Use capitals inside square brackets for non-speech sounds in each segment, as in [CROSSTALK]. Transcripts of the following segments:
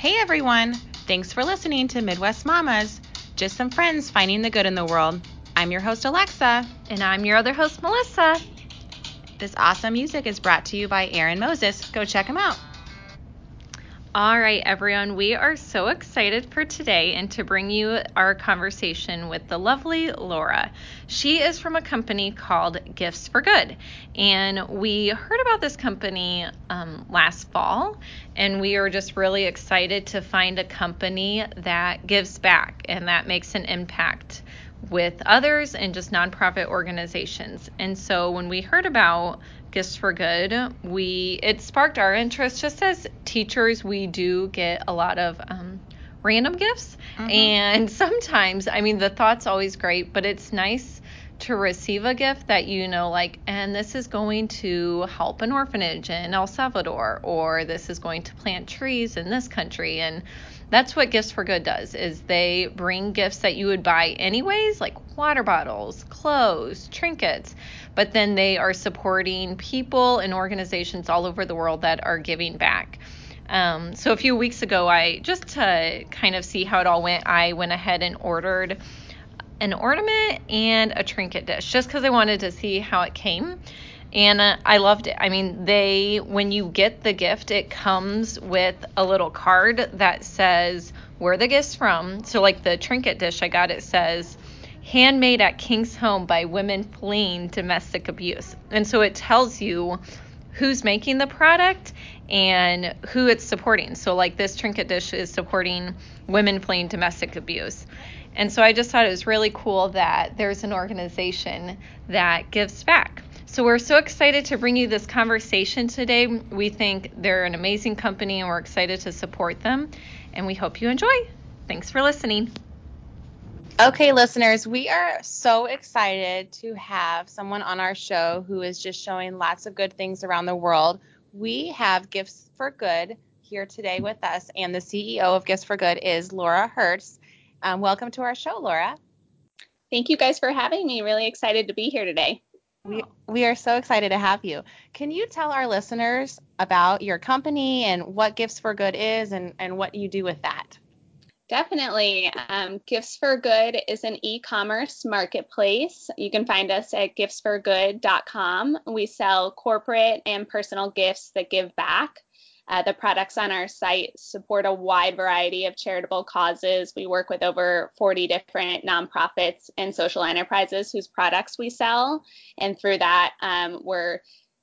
Hey everyone! Thanks for listening to Midwest Mamas, just some friends finding the good in the world. I'm your host, Alexa. And I'm your other host, Melissa. This awesome music is brought to you by Aaron Moses. Go check him out. All right, everyone, we are so excited for today and to bring you our conversation with the lovely Laura. She is from a company called Gifts for Good, and we heard about this company um, last fall, and we are just really excited to find a company that gives back and that makes an impact with others and just nonprofit organizations. And so when we heard about Gifts for Good, we it sparked our interest. Just as teachers, we do get a lot of um, random gifts, mm-hmm. and [LAUGHS] sometimes, I mean, the thought's always great, but it's nice to receive a gift that you know, like, and this is going to help an orphanage in El Salvador, or this is going to plant trees in this country, and that's what Gifts for Good does is they bring gifts that you would buy anyways, like water bottles, clothes, trinkets, but then they are supporting people and organizations all over the world that are giving back. Um, so a few weeks ago, I just to kind of see how it all went, I went ahead and ordered an ornament and a trinket dish just because I wanted to see how it came and uh, I loved it. I mean, they when you get the gift, it comes with a little card that says where the gift's from. So like the trinket dish I got, it says handmade at King's Home by women fleeing domestic abuse. And so it tells you who's making the product and who it's supporting. So like this trinket dish is supporting women fleeing domestic abuse. And so I just thought it was really cool that there's an organization that gives back. So we're so excited to bring you this conversation today. We think they're an amazing company and we're excited to support them. And we hope you enjoy. Thanks for listening. Okay, listeners, we are so excited to have someone on our show who is just showing lots of good things around the world. We have Gifts for Good here today with us, and the CEO of Gifts for Good is Laura Hertz. Um, welcome to our show, Laura. Thank you guys for having me. Really excited to be here today. We, we are so excited to have you. Can you tell our listeners about your company and what Gifts for Good is and, and what you do with that? Definitely. Um, Gifts for Good is an e commerce marketplace. You can find us at giftsforgood.com. We sell corporate and personal gifts that give back. Uh, the products on our site support a wide variety of charitable causes. We work with over 40 different nonprofits and social enterprises whose products we sell. And through that, um, we're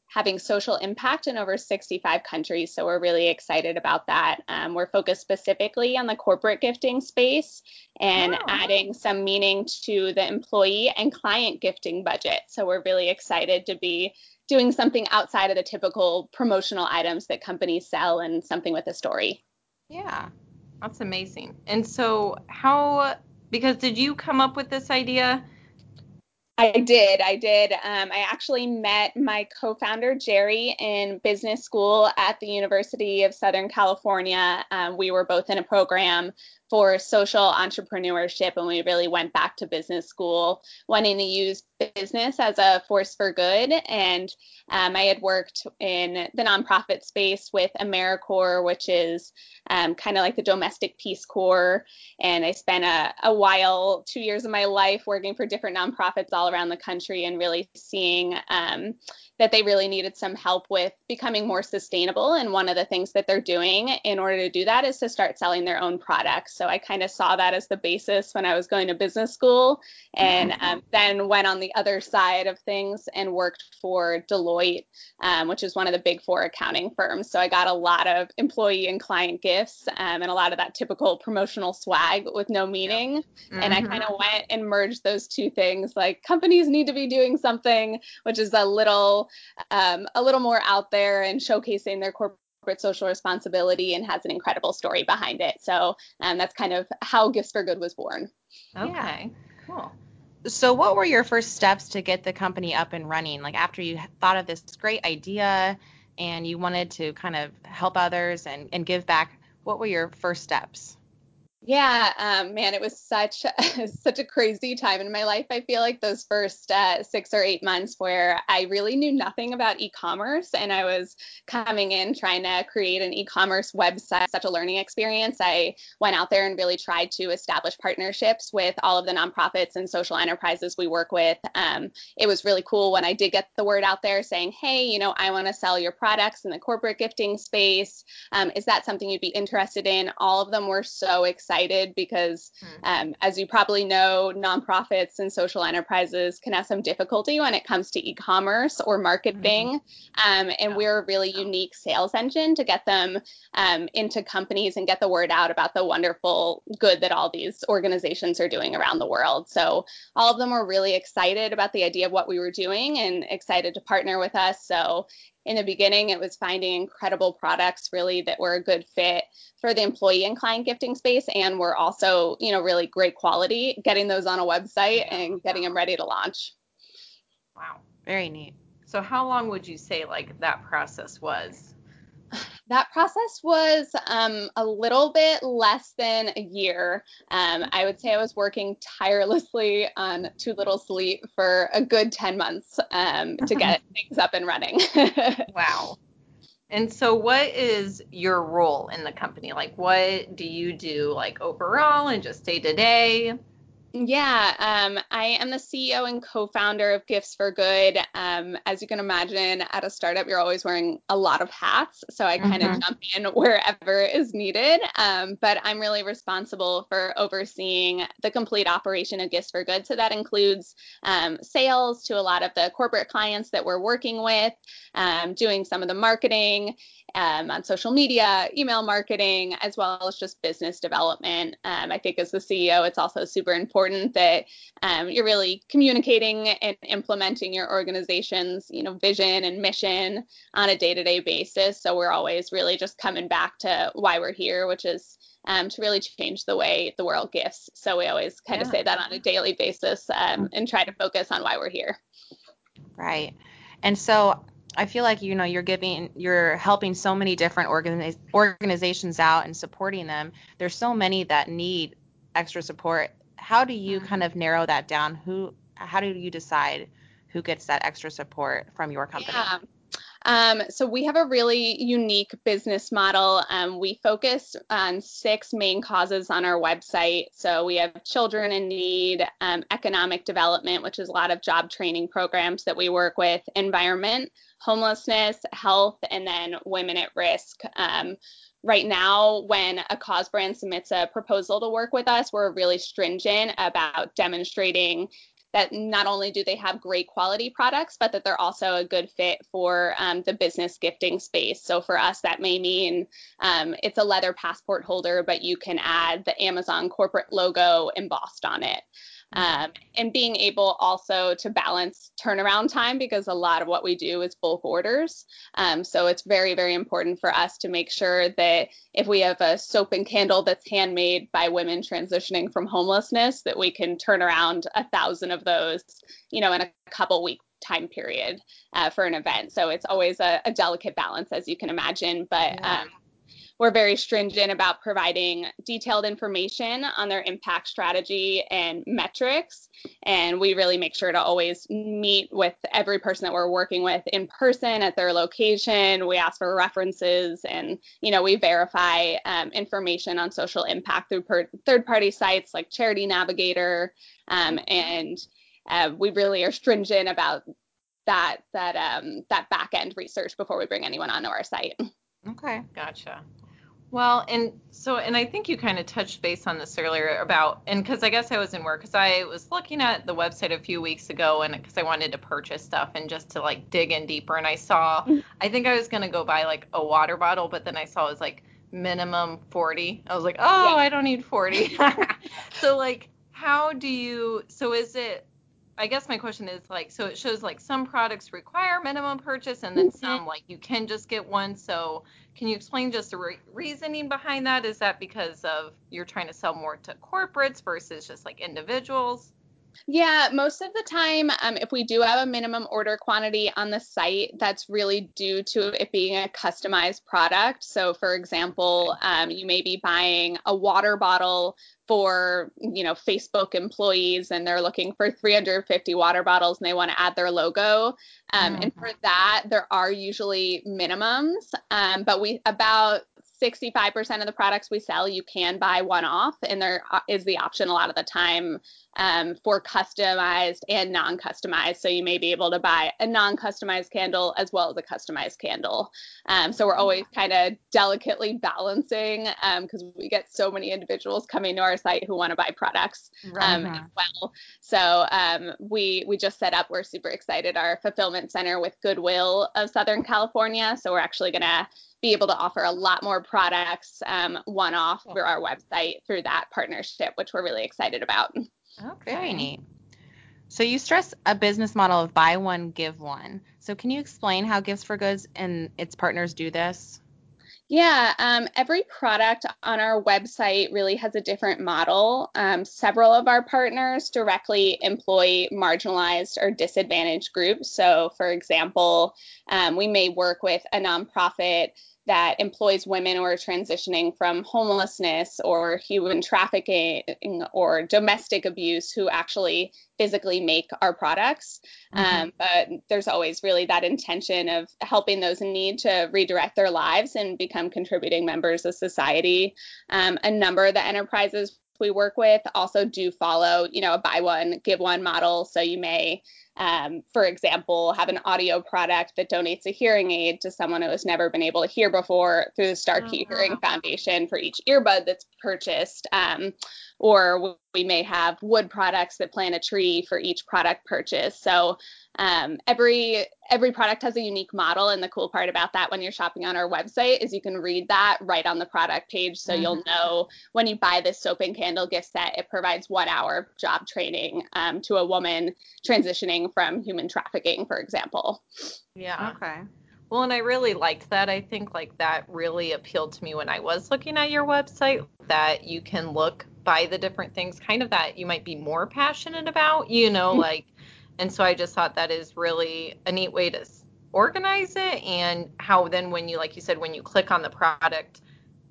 having social impact in over 65 countries. So we're really excited about that. Um, we're focused specifically on the corporate gifting space and oh. adding some meaning to the employee and client gifting budget. So we're really excited to be doing something outside of the typical promotional items that companies sell and something with a story. Yeah, that's amazing. And so, how, because did you come up with this idea? I did. I did. Um, I actually met my co founder, Jerry, in business school at the University of Southern California. Um, we were both in a program for social entrepreneurship and we really went back to business school wanting to use business as a force for good. And um, i had worked in the nonprofit space with americorps which is um, kind of like the domestic peace corps. And i spent a, a while two years of my life working for different nonprofits all around the country and really seeing um, that they really needed some help with becoming more sustainable. And one of the things that they're doing in order to do that is to start selling their own products so I kind of saw that as the basis when I was going to business school, and mm-hmm. um, then went on the other side of things and worked for Deloitte, um, which is one of the big four accounting firms. So I got a lot of employee and client gifts um, and a lot of that typical promotional swag with no meaning. Mm-hmm. And I kind of went and merged those two things. Like companies need to be doing something, which is a little um, a little more out there and showcasing their corporate corporate social responsibility and has an incredible story behind it. So um, that's kind of how Gifts for Good was born. Okay, cool. So, what were your first steps to get the company up and running? Like, after you thought of this great idea and you wanted to kind of help others and, and give back, what were your first steps? Yeah, um, man, it was such [LAUGHS] such a crazy time in my life. I feel like those first uh, six or eight months where I really knew nothing about e-commerce, and I was coming in trying to create an e-commerce website. Such a learning experience. I went out there and really tried to establish partnerships with all of the nonprofits and social enterprises we work with. Um, it was really cool when I did get the word out there saying, "Hey, you know, I want to sell your products in the corporate gifting space. Um, is that something you'd be interested in?" All of them were so excited excited because, mm-hmm. um, as you probably know, nonprofits and social enterprises can have some difficulty when it comes to e commerce or marketing. Mm-hmm. Um, and we're a really unique sales engine to get them um, into companies and get the word out about the wonderful good that all these organizations are doing around the world. So, all of them were really excited about the idea of what we were doing and excited to partner with us. So, in the beginning, it was finding incredible products really that were a good fit for the employee and client gifting space and were also, you know, really great quality, getting those on a website and getting them ready to launch. Wow, very neat. So how long would you say like that process was? That process was um, a little bit less than a year. Um, I would say I was working tirelessly on too little sleep for a good 10 months um, to [LAUGHS] get things up and running. [LAUGHS] wow. And so, what is your role in the company? Like, what do you do, like overall and just day to day? Yeah, um, I am the CEO and co-founder of Gifts for Good. Um, as you can imagine, at a startup, you're always wearing a lot of hats, so I kind of mm-hmm. jump in [LAUGHS] wherever is needed. Um, but I'm really responsible for overseeing the complete operation of Gifts for Good. So that includes um, sales to a lot of the corporate clients that we're working with, um, doing some of the marketing um, on social media, email marketing, as well as just business development. I think as the CEO, it's also super important important that um, you're really communicating and implementing your organization's you know vision and mission on a day-to-day basis so we're always really just coming back to why we're here which is um, to really change the way the world gifts so we always kind yeah. of say that on a daily basis um, and try to focus on why we're here right and so I feel like you know you're giving you're helping so many different organiz- organizations out and supporting them. There's so many that need extra support how do you kind of narrow that down? Who, how do you decide who gets that extra support from your company? Yeah. Um, so we have a really unique business model. Um, we focus on six main causes on our website. So we have children in need, um, economic development, which is a lot of job training programs that we work with, environment, homelessness, health, and then women at risk. Right now, when a cause brand submits a proposal to work with us, we're really stringent about demonstrating that not only do they have great quality products, but that they're also a good fit for um, the business gifting space. So for us, that may mean um, it's a leather passport holder, but you can add the Amazon corporate logo embossed on it. Mm-hmm. Um, and being able also to balance turnaround time because a lot of what we do is bulk orders. Um, so it's very, very important for us to make sure that if we have a soap and candle that's handmade by women transitioning from homelessness, that we can turn around a thousand of those, you know, in a couple week time period uh, for an event. So it's always a, a, delicate balance, as you can imagine. But yeah. um, we're very stringent about providing detailed information on their impact strategy and metrics. And we really make sure to always meet with every person that we're working with in person at their location. We ask for references and, you know, we verify um, information on social impact through per- third party sites like Charity Navigator. Um, and uh, we really are stringent about that that um, that back end research before we bring anyone onto our site. Okay, gotcha. Well, and so, and I think you kind of touched base on this earlier about, and because I guess I was in work, because I was looking at the website a few weeks ago, and because I wanted to purchase stuff and just to like dig in deeper, and I saw, mm-hmm. I think I was gonna go buy like a water bottle, but then I saw it was like minimum 40. I was like, oh, yeah. I don't need 40. [LAUGHS] so like, how do you? So is it I guess my question is like, so it shows like some products require minimum purchase and then some like you can just get one. So can you explain just the re- reasoning behind that? Is that because of you're trying to sell more to corporates versus just like individuals? Yeah, most of the time, um, if we do have a minimum order quantity on the site, that's really due to it being a customized product. So, for example, um, you may be buying a water bottle for you know Facebook employees and they're looking for 350 water bottles and they want to add their logo. Um, mm-hmm. And for that, there are usually minimums, um, but we about 65% of the products we sell you can buy one off and there is the option a lot of the time um, for customized and non-customized. So you may be able to buy a non-customized candle as well as a customized candle. Um, so we're always kind of delicately balancing because um, we get so many individuals coming to our site who want to buy products um, as well. So um, we we just set up we're super excited our fulfillment center with goodwill of southern california. So we're actually going to be able to offer a lot more products um, one off through our website through that partnership, which we're really excited about. Okay. Very neat. So you stress a business model of buy one, give one. So can you explain how Gifts for Goods and its partners do this? Yeah, um, every product on our website really has a different model. Um, several of our partners directly employ marginalized or disadvantaged groups. So, for example, um, we may work with a nonprofit that employs women who are transitioning from homelessness or human trafficking or domestic abuse who actually physically make our products. Mm-hmm. Um, but there's always really that intention of helping those in need to redirect their lives and become contributing members of society. Um, a number of the enterprises we work with also do follow, you know, a buy one, give one model. So you may um, for example, have an audio product that donates a hearing aid to someone who has never been able to hear before through the Starkey oh, Hearing Foundation for each earbud that's purchased. Um, or we may have wood products that plant a tree for each product purchase. So um, every every product has a unique model, and the cool part about that when you're shopping on our website is you can read that right on the product page, so mm-hmm. you'll know when you buy this soap and candle gift set, it provides one hour of job training um, to a woman transitioning from human trafficking, for example. Yeah. Okay. Well, and I really liked that. I think like that really appealed to me when I was looking at your website that you can look by the different things kind of that you might be more passionate about, you know, mm-hmm. like and so I just thought that is really a neat way to organize it and how then when you like you said when you click on the product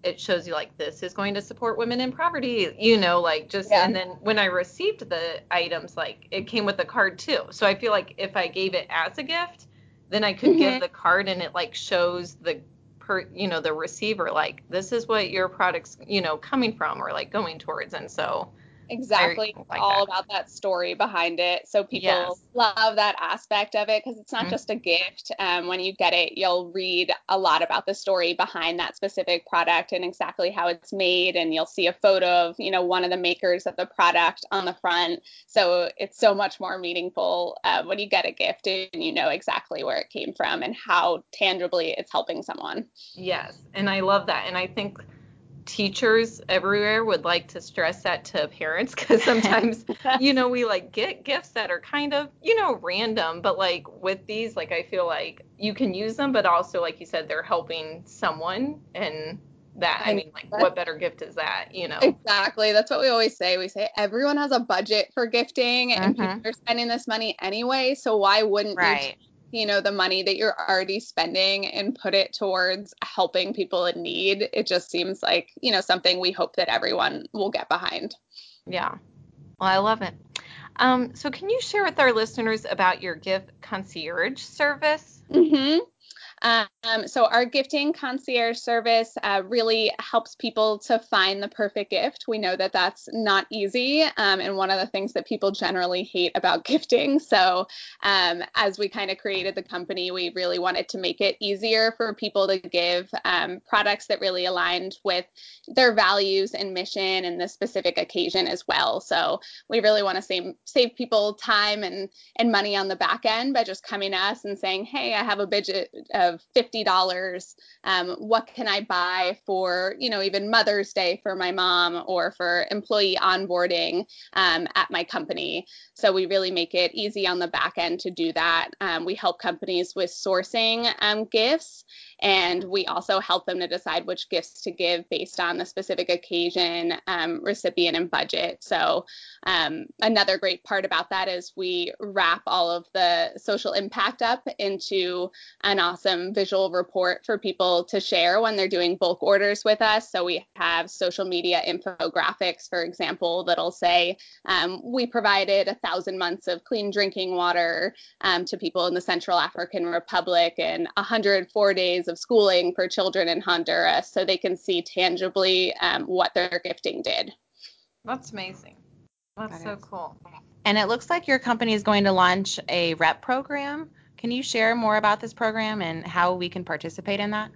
it shows you like this is going to support women in poverty, you know, like just yeah. and then when I received the items like it came with a card too. So I feel like if I gave it as a gift, then I could mm-hmm. give the card and it like shows the per you know the receiver like this is what your product's you know coming from or like going towards and so Exactly. Like all that. about that story behind it. So people yes. love that aspect of it because it's not mm-hmm. just a gift. Um, when you get it, you'll read a lot about the story behind that specific product and exactly how it's made. And you'll see a photo of, you know, one of the makers of the product on the front. So it's so much more meaningful uh, when you get a gift and you know exactly where it came from and how tangibly it's helping someone. Yes. And I love that. And I think teachers everywhere would like to stress that to parents because sometimes [LAUGHS] you know we like get gifts that are kind of you know random but like with these like i feel like you can use them but also like you said they're helping someone and that i mean like what better gift is that you know exactly that's what we always say we say everyone has a budget for gifting and mm-hmm. people are spending this money anyway so why wouldn't right. you you know the money that you're already spending and put it towards helping people in need it just seems like you know something we hope that everyone will get behind. Yeah. Well i love it. Um, so can you share with our listeners about your gift concierge service? Mm-hmm. Um, so our gifting concierge service uh, really helps people to find the perfect gift. We know that that's not easy, um, and one of the things that people generally hate about [LAUGHS] gifting. So um, as we kind of created the company, we really wanted to make it easier for people to give um, products that really aligned with their values and mission and the specific occasion as well. So we really want to save save people time and and money on the back end by just coming to us and saying, hey, I have a budget of $50. Um, what can I buy for, you know, even Mother's Day for my mom or for employee onboarding um, at my company? So we really make it easy on the back end to do that. Um, we help companies with sourcing um, gifts and we also help them to decide which gifts to give based on the specific occasion, um, recipient, and budget. So, um, another great part about that is we wrap all of the social impact up into an awesome visual report for people to share when they're doing bulk orders with us. So, we have social media infographics, for example, that'll say um, we provided a thousand months of clean drinking water um, to people in the Central African Republic and 104 days of schooling for children in Honduras so they can see tangibly um, what their gifting did. That's amazing. That's that so is. cool. And it looks like your company is going to launch a rep program. Can you share more about this program and how we can participate in that?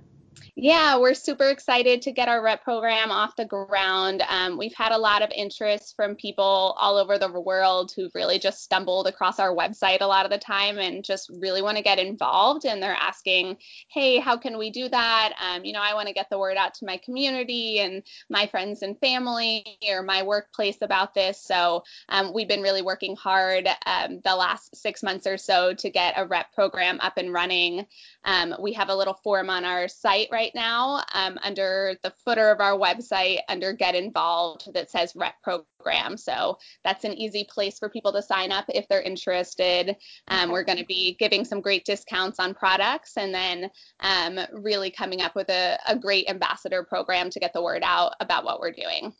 Yeah, we're super excited to get our rep program off the ground. Um, we've had a lot of interest from people all over the world who've really just stumbled across our website a lot of the time and just really want to get involved. And they're asking, hey, how can we do that? Um, you know, I want to get the word out to my community and my friends and family or my workplace about this. So um, we've been really working hard um, the last six months or so to get a rep program up and running. Um, we have a little form on our site right now um, under the footer of our website under Get Involved that says Rep Program. So that's an easy place for people to sign up if they're interested. Um, okay. We're going to be giving some great discounts on products and then um, really coming up with a, a great ambassador program to get the word out about what we're doing.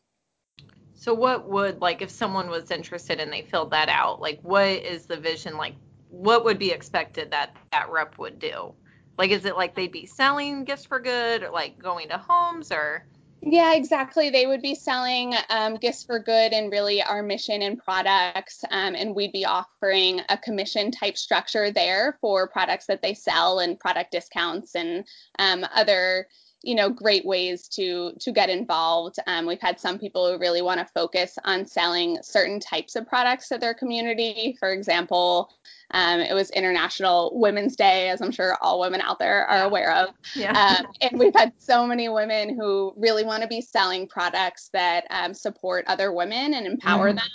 So what would like if someone was interested and they filled that out, like what is the vision like what would be expected that that rep would do? Like, is it like they'd be selling gifts for good, or like going to homes, or? Yeah, exactly. They would be selling um, gifts for good and really our mission and products. Um, and we'd be offering a commission type structure there for products that they sell and product discounts and um, other you know great ways to to get involved. Um, we've had some people who really want to focus on selling certain types of products to their community. For example um, it was international women's day as i'm sure all women out there are aware of. Yeah. um, and we've had so many women who really want to be selling products that um, support other women and empower mm-hmm. them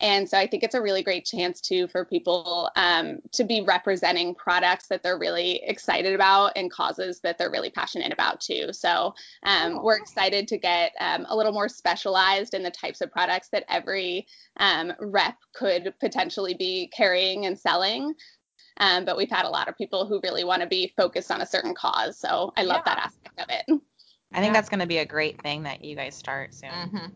and so I think it's a really great chance too for people um, to be representing products that they're really excited about and causes that they're really passionate about too. So um, we're excited to get um, a little more specialized in the types of products that every um, rep could potentially be carrying and selling. Um, but we've had a lot of people who really want to be focused on a certain cause. So I love yeah. that aspect of it. I think yeah. that's going to be a great thing that you guys start soon. Mm-hmm.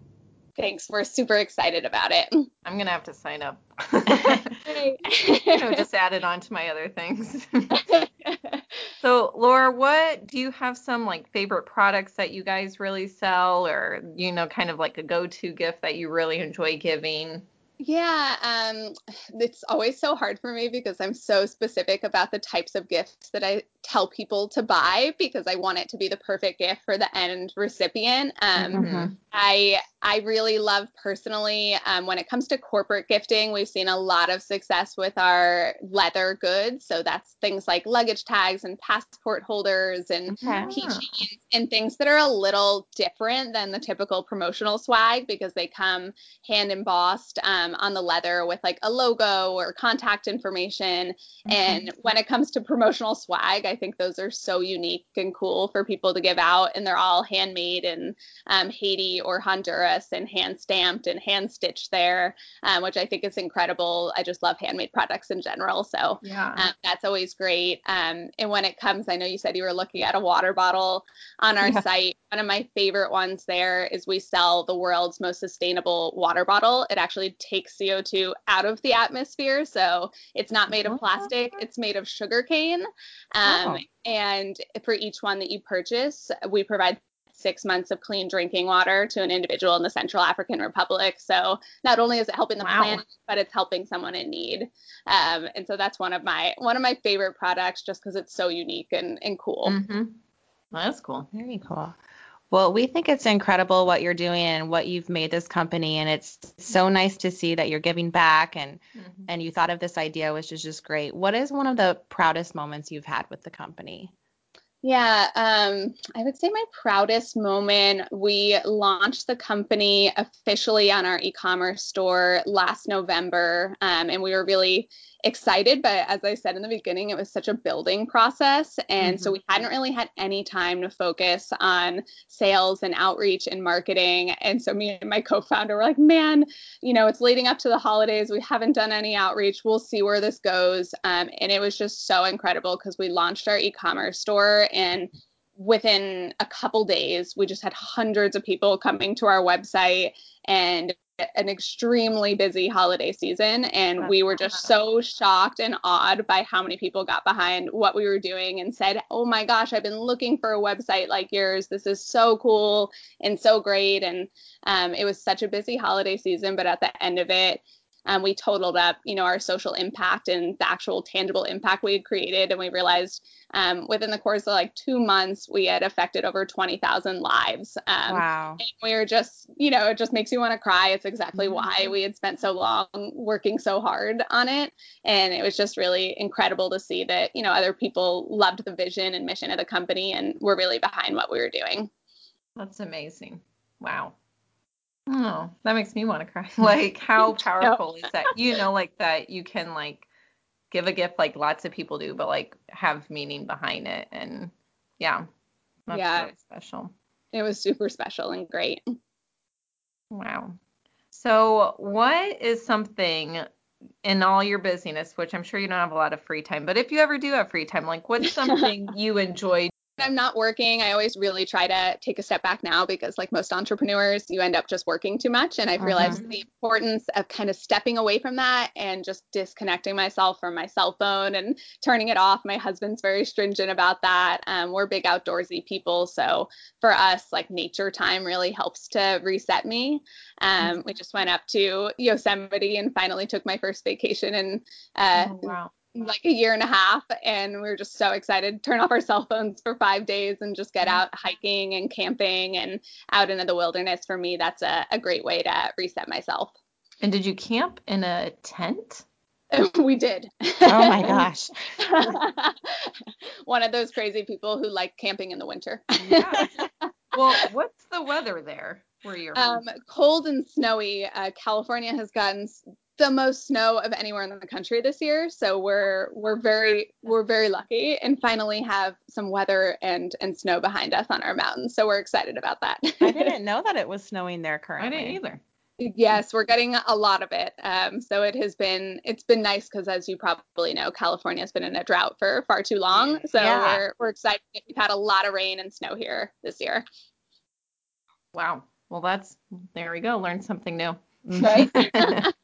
Thanks. We're super excited about it. I'm gonna have to sign up. [LAUGHS] [LAUGHS] you know, just add it on to my other things. [LAUGHS] so, Laura, what do you have some like favorite products that you guys really sell, or you know, kind of like a go-to gift that you really enjoy giving? Yeah, um, it's always so hard for me because I'm so specific about the types of gifts that I tell people to buy because I want it to be the perfect gift for the end recipient. Um, mm-hmm. I I really love personally um, when it comes to corporate gifting, we've seen a lot of success with our leather goods. So that's things like luggage tags and passport holders and okay. keychains and things that are a little different than the typical promotional swag because they come hand embossed um, on the leather with like a logo or contact information. Mm-hmm. And when it comes to promotional swag, I think those are so unique and cool for people to give out, and they're all handmade in um, Haiti or Honduras and hand stamped and hand stitched there, um, which I think is incredible. I just love handmade products in general. So yeah. um, that's always great. Um, and when it comes, I know you said you were looking at a water bottle on our yeah. site. One of my favorite ones there is we sell the world's most sustainable water bottle. It actually takes CO2 out of the atmosphere. So it's not made of plastic, it's made of sugar cane. Um, oh. And for each one that you purchase, we provide six months of clean drinking water to an individual in the Central African Republic. So not only is it helping the wow. planet, but it's helping someone in need. Um, and so that's one of my one of my favorite products, just because it's so unique and, and cool. Mm-hmm. Well, that's cool. Very cool. Well, we think it's incredible what you're doing and what you've made this company, and it's so nice to see that you're giving back and mm-hmm. and you thought of this idea, which is just great. What is one of the proudest moments you've had with the company? Yeah, um, I would say my proudest moment. We launched the company officially on our e commerce store last November, um, and we were really excited, but as I said in the beginning, it was such a building process. And mm-hmm. so we hadn't really had any time to focus on sales and outreach and marketing. And so me and my co founder were like, man, you know, it's leading up to the holidays. We haven't done any outreach. We'll see where this goes. Um, and it was just so incredible because we launched our e commerce store and within a couple days, we just had hundreds of people coming to our website and an extremely busy holiday season and we were just so shocked and awed by how many people got behind what we were doing and said oh my gosh i've been looking for a website like yours. This is so cool and so great. And um, it was such a busy holiday season but at the end of it um, we totaled up, you know, our social impact and the actual tangible impact we had created, and we realized um, within the course of like two months we had affected over 20,000 lives. Um, wow! And we were just, you know, it just makes you want to cry. It's exactly mm-hmm. why we had spent so long working so hard on it, and it was just really incredible to see that, you know, other people loved the vision and mission of the company and were really behind what we were doing. That's amazing. Wow. Oh, that makes me want to cry. [LAUGHS] [LAUGHS] Like, how powerful is that? You [LAUGHS] know, like that you can like give a gift like lots of people do, but like have meaning behind it. And yeah, that's yeah, really special. It was super special and great. Wow. So, what is something in all your busyness, which I'm sure you don't have a lot of free time, but if you ever do have free time, like what's something you enjoy I'm not working, I always really try to take a step back now because, like most entrepreneurs, you end up just working too much. And I've uh-huh. realized the importance of kind of stepping away from that and just disconnecting myself from my cell phone and turning it off. My husband's very stringent about that. Um, we're big outdoorsy people. So for us, like nature time really helps to reset me. Um, we just went up to Yosemite and finally took my first vacation and uh, oh, wow like a year and a half and we were just so excited. Turn off our cell phones for five days and just get out hiking and camping and out into the wilderness. For me that's a, a great way to reset myself. And did you camp in a tent? [LAUGHS] We did. Oh my gosh. [LAUGHS] One of those crazy people who like camping in the winter. Yeah. well [LAUGHS] what's the weather there where you're um, cold and snowy. Uh, california has gotten the most snow of anywhere in the country this year. So we're we're very we're very lucky and finally have some weather and and snow behind us on our mountains. So we're excited about that. I didn't [LAUGHS] know that it was snowing there currently. I didn't either. Yes, we're getting a lot of it. Um, so it has been it's been nice because as you probably know, California has been in a drought for far too long. So yeah. we're we're excited. We've had a lot of rain and snow here this year. Wow. Well, that's there we go. Learn something new. Right. [LAUGHS] [LAUGHS]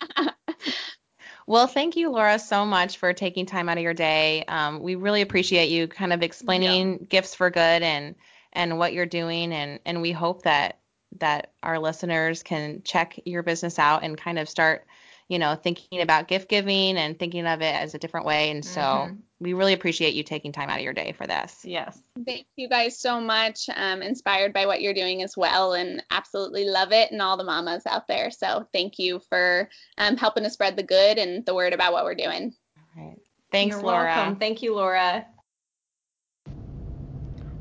Well, thank you, Laura, so much for taking time out of your day. Um, we really appreciate you kind of explaining yeah. gifts for good and and what you're doing, and and we hope that that our listeners can check your business out and kind of start you know, thinking about gift giving and thinking of it as a different way. And so mm-hmm. we really appreciate you taking time out of your day for this. Yes. Thank you guys so much. Um, inspired by what you're doing as well and absolutely love it and all the mamas out there. So thank you for um, helping to spread the good and the word about what we're doing. All right. Thanks, you're Laura. Welcome. Thank you, Laura.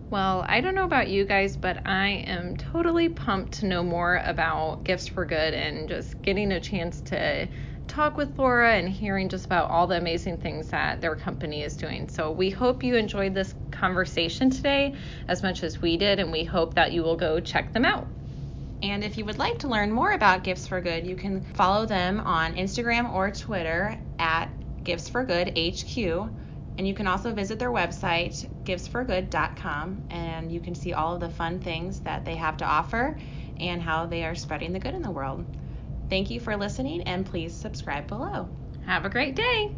Well, I don't know about you guys, but I am totally pumped to know more about Gifts for Good and just getting a chance to talk with Laura and hearing just about all the amazing things that their company is doing. So we hope you enjoyed this conversation today as much as we did, and we hope that you will go check them out. And if you would like to learn more about Gifts for Good, you can follow them on Instagram or Twitter at Gifts for Good HQ. And you can also visit their website, giftsforgood.com, and you can see all of the fun things that they have to offer and how they are spreading the good in the world. Thank you for listening, and please subscribe below. Have a great day.